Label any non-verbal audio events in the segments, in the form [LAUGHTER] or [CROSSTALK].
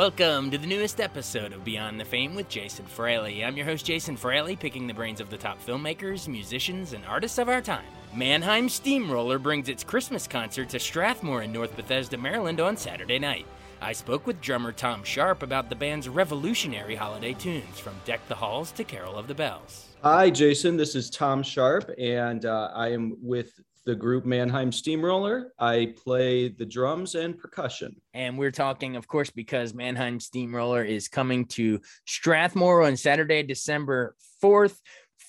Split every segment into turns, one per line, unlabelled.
Welcome to the newest episode of Beyond the Fame with Jason Fraley. I'm your host, Jason Fraley, picking the brains of the top filmmakers, musicians, and artists of our time. Mannheim Steamroller brings its Christmas concert to Strathmore in North Bethesda, Maryland on Saturday night. I spoke with drummer Tom Sharpe about the band's revolutionary holiday tunes, from Deck the Halls to Carol of the Bells.
Hi, Jason. This is Tom Sharpe, and uh, I am with the group Mannheim Steamroller. I play the drums and percussion.
And we're talking, of course, because Mannheim Steamroller is coming to Strathmore on Saturday, December 4th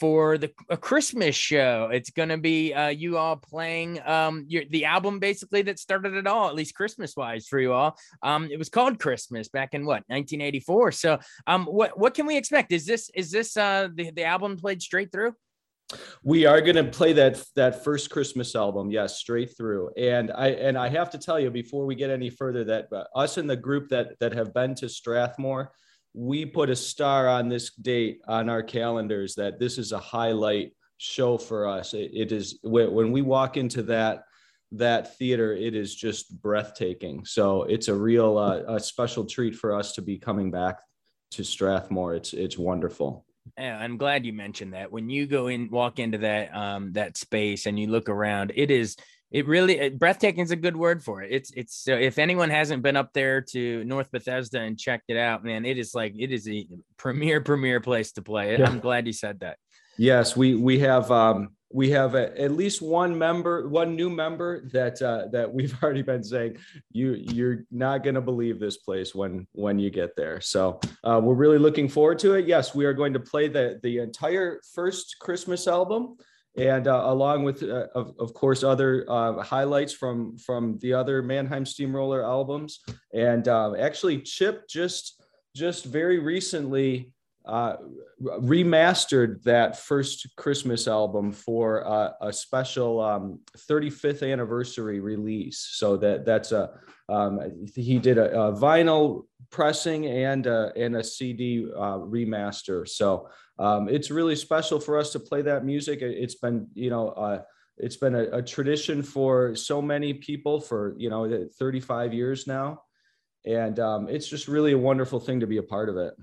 for the a Christmas show. It's going to be uh, you all playing um, your, the album basically that started it all, at least Christmas wise for you all. Um, it was called Christmas back in what 1984. So, um, what what can we expect? Is this is this uh, the the album played straight through?
We are going to play that that first Christmas album, yes, straight through. And I and I have to tell you before we get any further that uh, us in the group that that have been to Strathmore, we put a star on this date on our calendars that this is a highlight show for us. it, it is when we walk into that that theater, it is just breathtaking. So it's a real uh, a special treat for us to be coming back to Strathmore. It's it's wonderful.
Yeah, I'm glad you mentioned that. When you go in, walk into that um that space and you look around, it is it really breathtaking is a good word for it. It's it's so if anyone hasn't been up there to North Bethesda and checked it out, man, it is like it is a premier premier place to play. Yeah. I'm glad you said that.
Yes, we we have um we have a, at least one member, one new member that uh, that we've [LAUGHS] already been saying you you're not going to believe this place when when you get there. So uh, we're really looking forward to it. Yes, we are going to play the the entire first Christmas album, and uh, along with uh, of, of course other uh, highlights from from the other Mannheim Steamroller albums. And uh, actually, Chip just just very recently uh, remastered that first Christmas album for uh, a special um, 35th anniversary release. So that that's a um, he did a, a, vinyl pressing and a, and a CD uh, remaster. So um, it's really special for us to play that music. It's been you know. Uh, it's been a, a tradition for so many people for you know 35 years now and um, it's just really a wonderful thing to be a part of it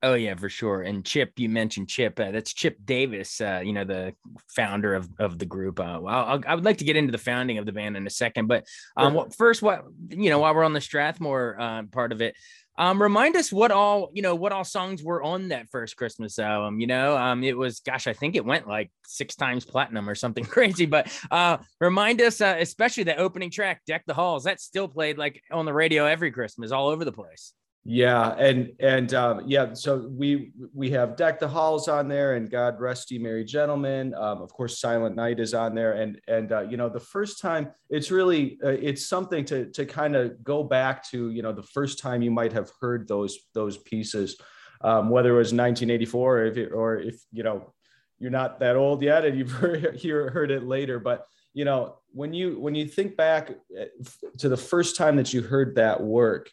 Oh yeah, for sure. And Chip, you mentioned Chip. Uh, that's Chip Davis. Uh, you know the founder of of the group. Uh, well, I'll, I would like to get into the founding of the band in a second, but um, what, first, what you know, while we're on the Strathmore uh, part of it, um, remind us what all you know, what all songs were on that first Christmas album. You know, um, it was gosh, I think it went like six times platinum or something [LAUGHS] crazy. But uh, remind us, uh, especially the opening track, "Deck the Halls," that's still played like on the radio every Christmas, all over the place.
Yeah, and and um, yeah, so we we have Deck the Halls on there, and God Rest Ye Merry Gentlemen. Um, of course, Silent Night is on there, and and uh, you know the first time it's really uh, it's something to to kind of go back to you know the first time you might have heard those those pieces, um, whether it was 1984 or if it, or if you know you're not that old yet and you've [LAUGHS] heard, heard it later, but you know when you when you think back uh, to the first time that you heard that work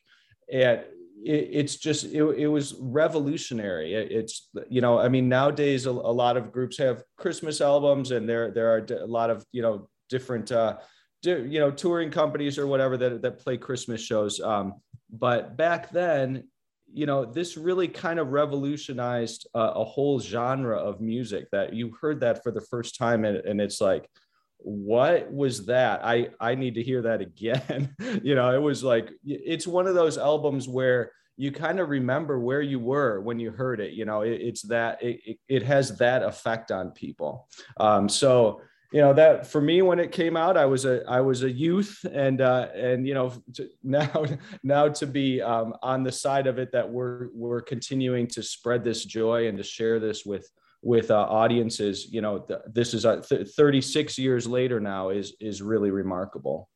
and it, it's just it, it was revolutionary. It, it's you know i mean nowadays a, a, lot of groups have christmas albums and there there are a lot of you know different uh you know touring companies or whatever that, that play christmas shows. Um but back then you know this really kind of revolutionized uh, a whole genre of music that you heard that for the first time and, and it's like what was that? I i need to hear that [LAUGHS] again. You know it was like it's one of those albums where you kind of remember where you were when you heard it you know it, it's that it, it has that effect on people. Um, so you know that for me when it came out i was a i was a youth and uh and you know [LAUGHS] to, now now to be um, on the side of it that we're we're continuing to spread this joy and to share this with with uh, audiences you know th- this is a th- 36 years later now is is really remarkable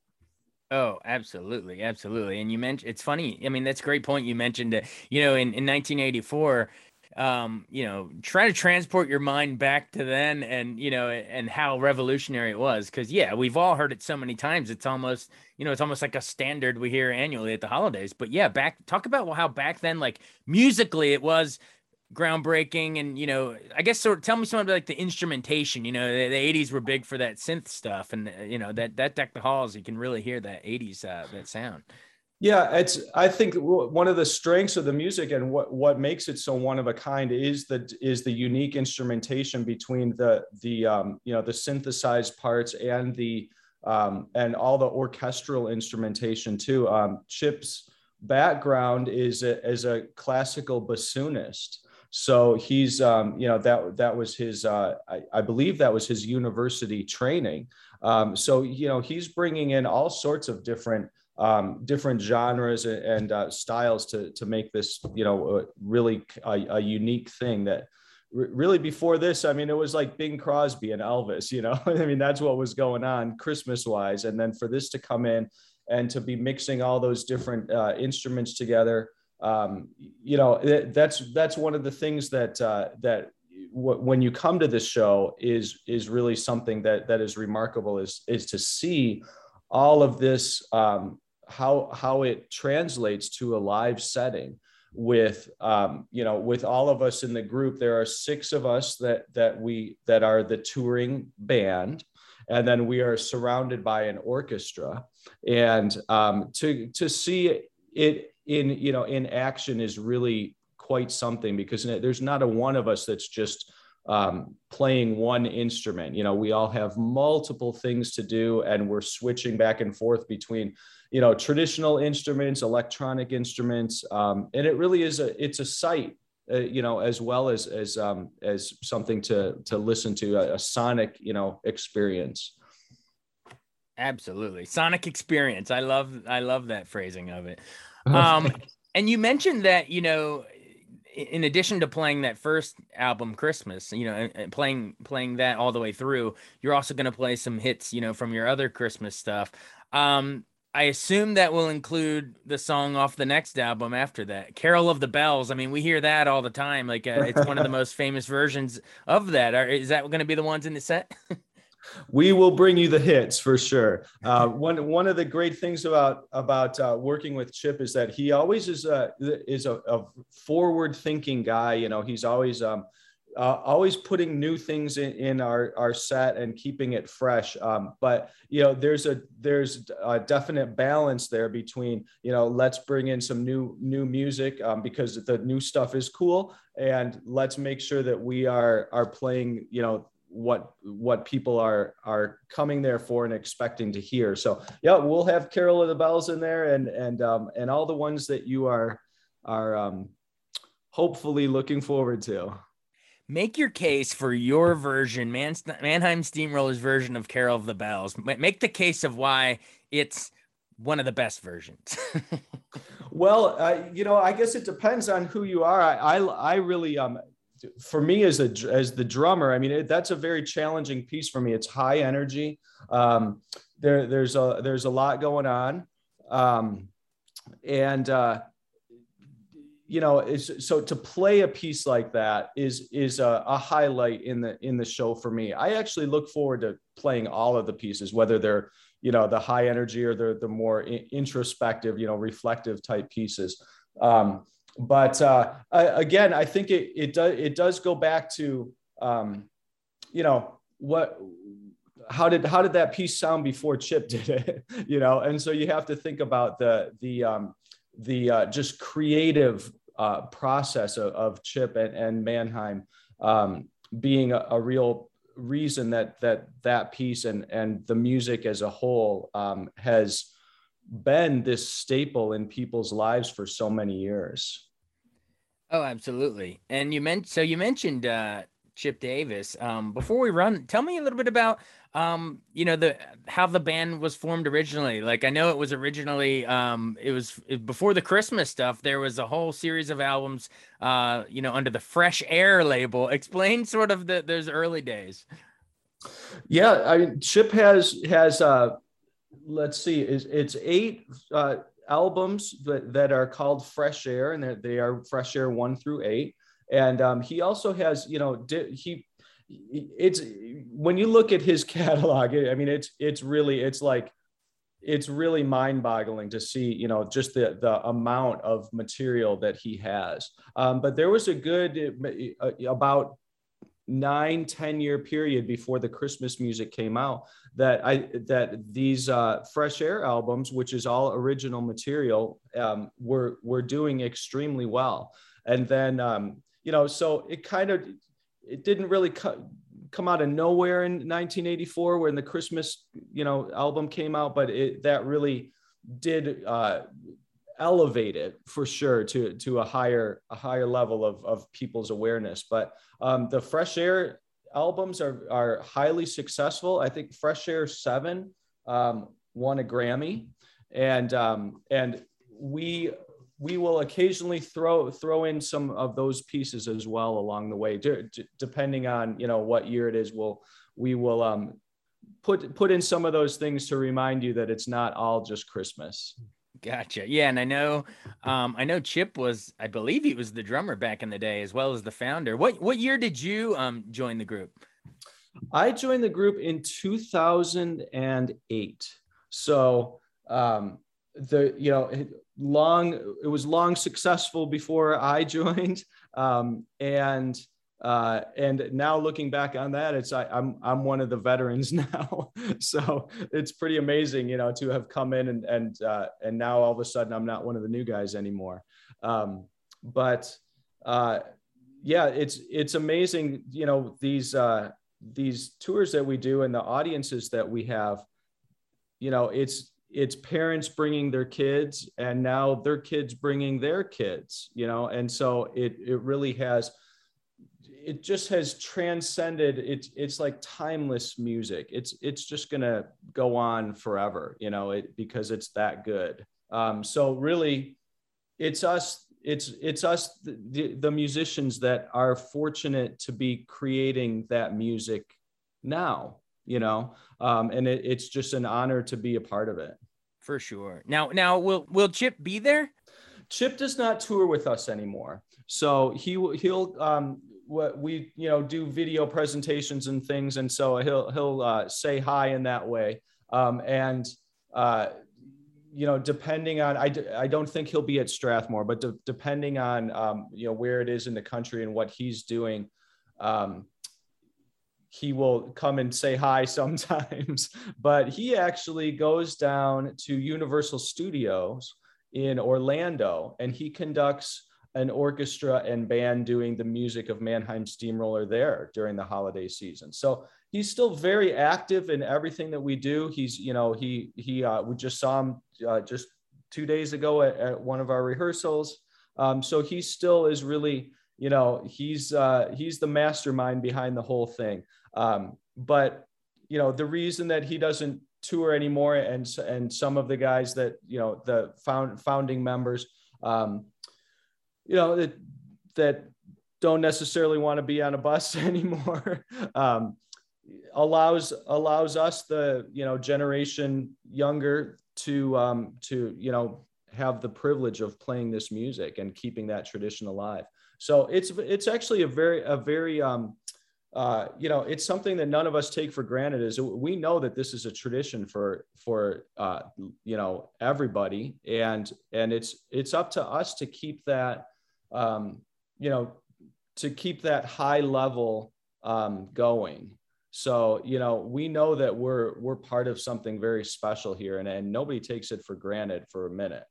Oh, absolutely, absolutely. And you mentioned it's funny. I mean, that's a great point. You mentioned that you know in, in 1984, um, you know, try to transport your mind back to then and, you know, and how revolutionary it was. Cause yeah, we've all heard it so many times. It's almost, you know, it's almost like a standard we hear annually at the holidays. But yeah, back, talk about how back then, like musically, it was groundbreaking. And, you know, I guess of tell me something about like the instrumentation. You know, the, the 80s were big for that synth stuff. And, you know, that, that deck the halls, you can really hear that 80s, uh, that sound.
Yeah, it's. I think one of the strengths of the music and what what makes it so one of a kind is the is the unique instrumentation between the the um, you know the synthesized parts and the um, and all the orchestral instrumentation too. Um, Chip's background is a, as a classical bassoonist, so he's um, you know that that was his uh, I, I, believe that was his university training. Um, so you know he's bringing in all sorts of different um, different genres and uh, styles to to make this you know really a, a unique thing that really before this i mean it was like bing crosby and elvis you know [LAUGHS] i mean that's what was going on christmas wise and then for this to come in and to be mixing all those different uh, instruments together um, you know that's that's one of the things that uh, that w- when you come to this show is is really something that that is remarkable is is to see all of this um, how how it translates to a live setting with um, you know with all of us in the group. There are six of us that that we that are the touring band and then we are surrounded by an orchestra. And um, to to see it in you know in action is really quite something because there's not a one of us that's just um, playing one instrument. You know we all have multiple things to do and we're switching back and forth between you know traditional instruments electronic instruments um, and it really is a it's a sight uh, you know as well as as um, as something to to listen to a, a sonic you know experience.
Absolutely. Sonic experience. I love i love that phrasing of it [LAUGHS] um and you mentioned that you know in addition to playing that first album christmas you know and playing playing that all the way through you're also going to play some hits you know from your other christmas stuff um I assume that will include the song off the next album after that, "Carol of the Bells." I mean, we hear that all the time. Like, uh, it's one of the [LAUGHS] most famous versions of that. Are, is that going to be the ones in the set? [LAUGHS]
we will bring you the hits for sure. Uh, one one of the great things about about uh, working with Chip is that he always is a is a, a forward thinking guy. You know, he's always um, uh, always putting new things in, in our, our set and keeping it fresh. Um, but you know, there's a there's a definite balance there between you know let's bring in some new new music um, because the new stuff is cool, and let's make sure that we are are playing you know what what people are are coming there for and expecting to hear. So yeah, we'll have Carol of the Bells in there and and um, and all the ones that you are are um, hopefully looking forward to
make your case for your version, Man- Mannheim Steamrollers version of Carol of the Bells. Make the case of why it's one of the best versions. [LAUGHS]
well, uh, you know, I guess it depends on who you are. I, I, I really, um, for me as a as the drummer, I mean, it, that's a very challenging piece for me. It's high energy. Um, there, there's a there's a lot going on, um, and uh, you know is so to play a piece like that is is a, a, highlight in the in the show for me i actually look forward to playing all of the pieces whether they're you know the high energy or the the more introspective you know reflective type pieces um, but uh, I, again i think it it does it does go back to um, you know what how did how did that piece sound before chip did it? [LAUGHS] You know and so you have to think about the the um, the uh, just creative uh, process of, of, Chip and, and Mannheim um, being a, a, real reason that that that piece and and the music as a whole um, has been this staple in people's lives for so many years.
Oh, absolutely. And you meant so you mentioned uh, Chip Davis. Um, before we run, tell me a little bit about um, you know, the how the band was formed originally. Like I know it was originally um it was before the Christmas stuff, there was a whole series of albums uh, you know, under the Fresh Air label. [LAUGHS] Explain sort of the those early days.
Yeah, I mean Chip has has uh let's see, is it's eight uh albums that, that are called Fresh Air, and they are Fresh Air one through eight. And um, he also has, you know, di- he it's when you look at his [LAUGHS] catalog. I mean, it's it's really it's like it's really mind-boggling to see, you know, just the the amount of material that he has. Um, but there was a good uh, about nine ten year period before the christmas music came out that i that these uh, fresh air albums which is all original material um, were were doing extremely well. And then um, you know so it kind of it didn't really co- come out of nowhere in 1984 when the christmas you know album came out but it that really did uh, elevate it for sure to to a higher a higher level of of people's awareness. But um, the Fresh Air albums are are highly successful. I think Fresh Air Seven um, won a Grammy, and um, and we we will occasionally throw throw in some of those pieces as well along the way, d- d- depending on you know what year it is. We'll we will um, put put in some of those things to remind you that it's not all just Christmas.
Gotcha. Yeah, and I know, um, I know Chip was, I believe he was the drummer back in the day as well as the founder. What what year did you um join the group?
I joined the group in 2008. So um, the you know long it was long successful before I [LAUGHS] joined, um, and uh, and now looking back on that, it's I, am I'm, I'm one of the veterans [LAUGHS] now, so it's pretty amazing, you know, to have come in and and uh, and now all of a sudden I'm not one of the new guys anymore. Um, but uh, yeah, it's it's amazing, you know, these uh, these tours that we do and the audiences that we have. You know, it's it's parents bringing their kids, and now their kids bringing their kids. You know, and so it it really has it just has transcended it's it's like timeless music. It's it's just gonna go on forever you know it because it's that good. Um, so really it's us it's it's us the, the musicians that are fortunate to be creating that music now you know? Um, and it, it's just an honor to be a part of it.
For sure. Now now will will chip be there?
Chip does not tour with us anymore. So he he'll um, what we you know do video presentations and things and so he'll he'll uh, say hi in that way. Um, and uh, you know depending on I, I don't think he'll be at strathmore but de- depending on um, you know where it is in the country and what he's doing um, he will come and say hi [LAUGHS] sometimes. But he actually goes down to universal studios in orlando and he conducts an orchestra and band doing the music of Mannheim Steamroller there during the holiday season. So he's still very active in everything that we do. He's, you know, he he uh, we just saw him uh, just two days ago at, at one of our rehearsals. Um, so he still is really, you know, he's uh, he's the mastermind behind the whole thing. Um, but you know, the reason that he doesn't tour anymore, and and some of the guys that you know, the found founding members. Um, you know that that don't necessarily want to be on a bus [LAUGHS] anymore um, allows allows us the you know generation younger to um, to you know have the privilege of playing this music and keeping that tradition alive. So it's it's actually a very a very um, uh, you know it's something that none of us take for granted is we know that this is a tradition for for uh, you know everybody. And and it's it's up to us to keep that um, you know, to keep that high level um, going. So, you know, we know that we're we're part of something very special here, and, and nobody takes it for granted for a minute.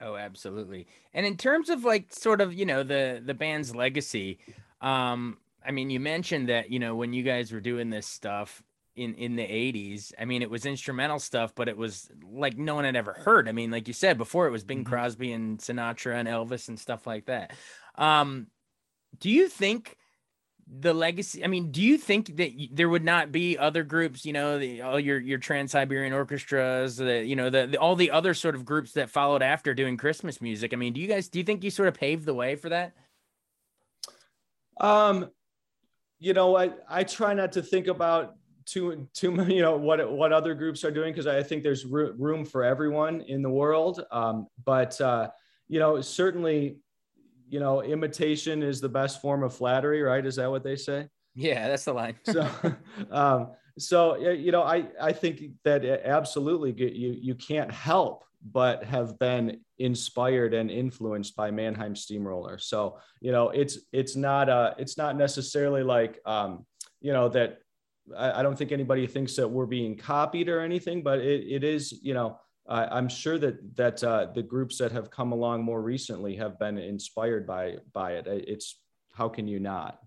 Oh, absolutely. And in terms of like sort of, you know, the the band's legacy, um, I mean, you mentioned that, you know, when you guys were doing this stuff, in in the 80s i mean it was instrumental stuff but it was like no one had ever heard. I mean like you said before it was bing mm-hmm. crosby and sinatra and elvis and stuff like that. Um do you think the legacy i mean do you think that there would not be other groups you know the, all your your trans-siberian orchestras the you know the, the, all the other sort of groups that followed after doing christmas music? I mean do you guys do you think you sort of paved the way for that?
Um you know i i try not to think about too too many you know what what other groups are doing because i think there's room for everyone in the world um but uh you know certainly you know, imitation is the best form of flattery, right? Is that what they say?
Yeah, that's the line.
so, [LAUGHS] um, so you know, I I think that absolutely you you can't help but have been inspired and influenced by Mannheim Steamroller. So you know, it's it's not uh it's not necessarily like um, you know that I, I don't think anybody thinks that we're being copied or anything, but it, it is you know uh, I'm sure that that uh, the groups that have come along more recently have been inspired by by it. It's how can you not?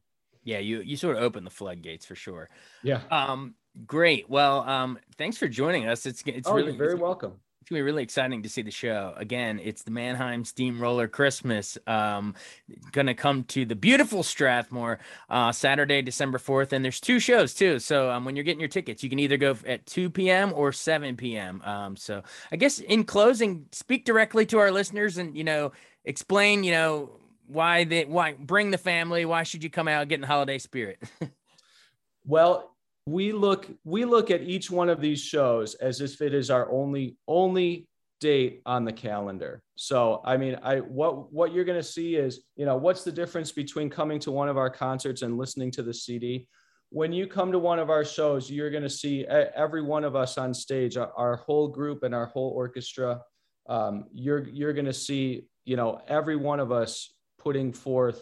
Yeah, you you sort of open the floodgates for sure.
Yeah.
Um. Great. Well. Um. Thanks for joining us. It's it's oh, really
very welcome
it's gonna be really exciting to see the show again. It's the Mannheim Steamroller Christmas. Um, gonna come to the beautiful Strathmore uh, Saturday, December fourth, and there's two shows too. So um, when you're getting your tickets, you can either go at 2 p.m. or 7 p.m. Um, so I guess in closing, speak directly to our listeners and you know explain you know why they why bring the family. Why should you come out getting the holiday spirit? [LAUGHS]
well, we look we look at each one of these shows as if it is our only only date on the calendar. So, I mean, I what what you're going to see is, you know, what's the difference between coming to one of our concerts and listening to the CD? When you come to one of our shows, you're going to see every one of us on stage, our, our whole group and our whole orchestra. Um, you're you're going to see, you know, every one of us putting forth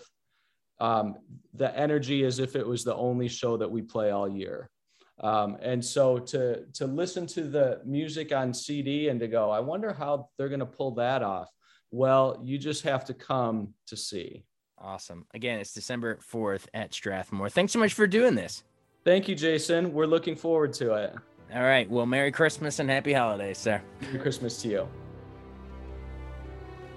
um, the energy as if it was the only show that we play all year. Um, and so to to listen to the music on CD and to go, I wonder how they're going to pull that off. Well, you just have to come to see.
Awesome. Again, it's December 4th at Strathmore. Thanks so much for doing this.
Thank you, Jason. We're looking forward to it.
All right. Well, Merry Christmas and Happy Holidays, sir.
Merry Christmas to you.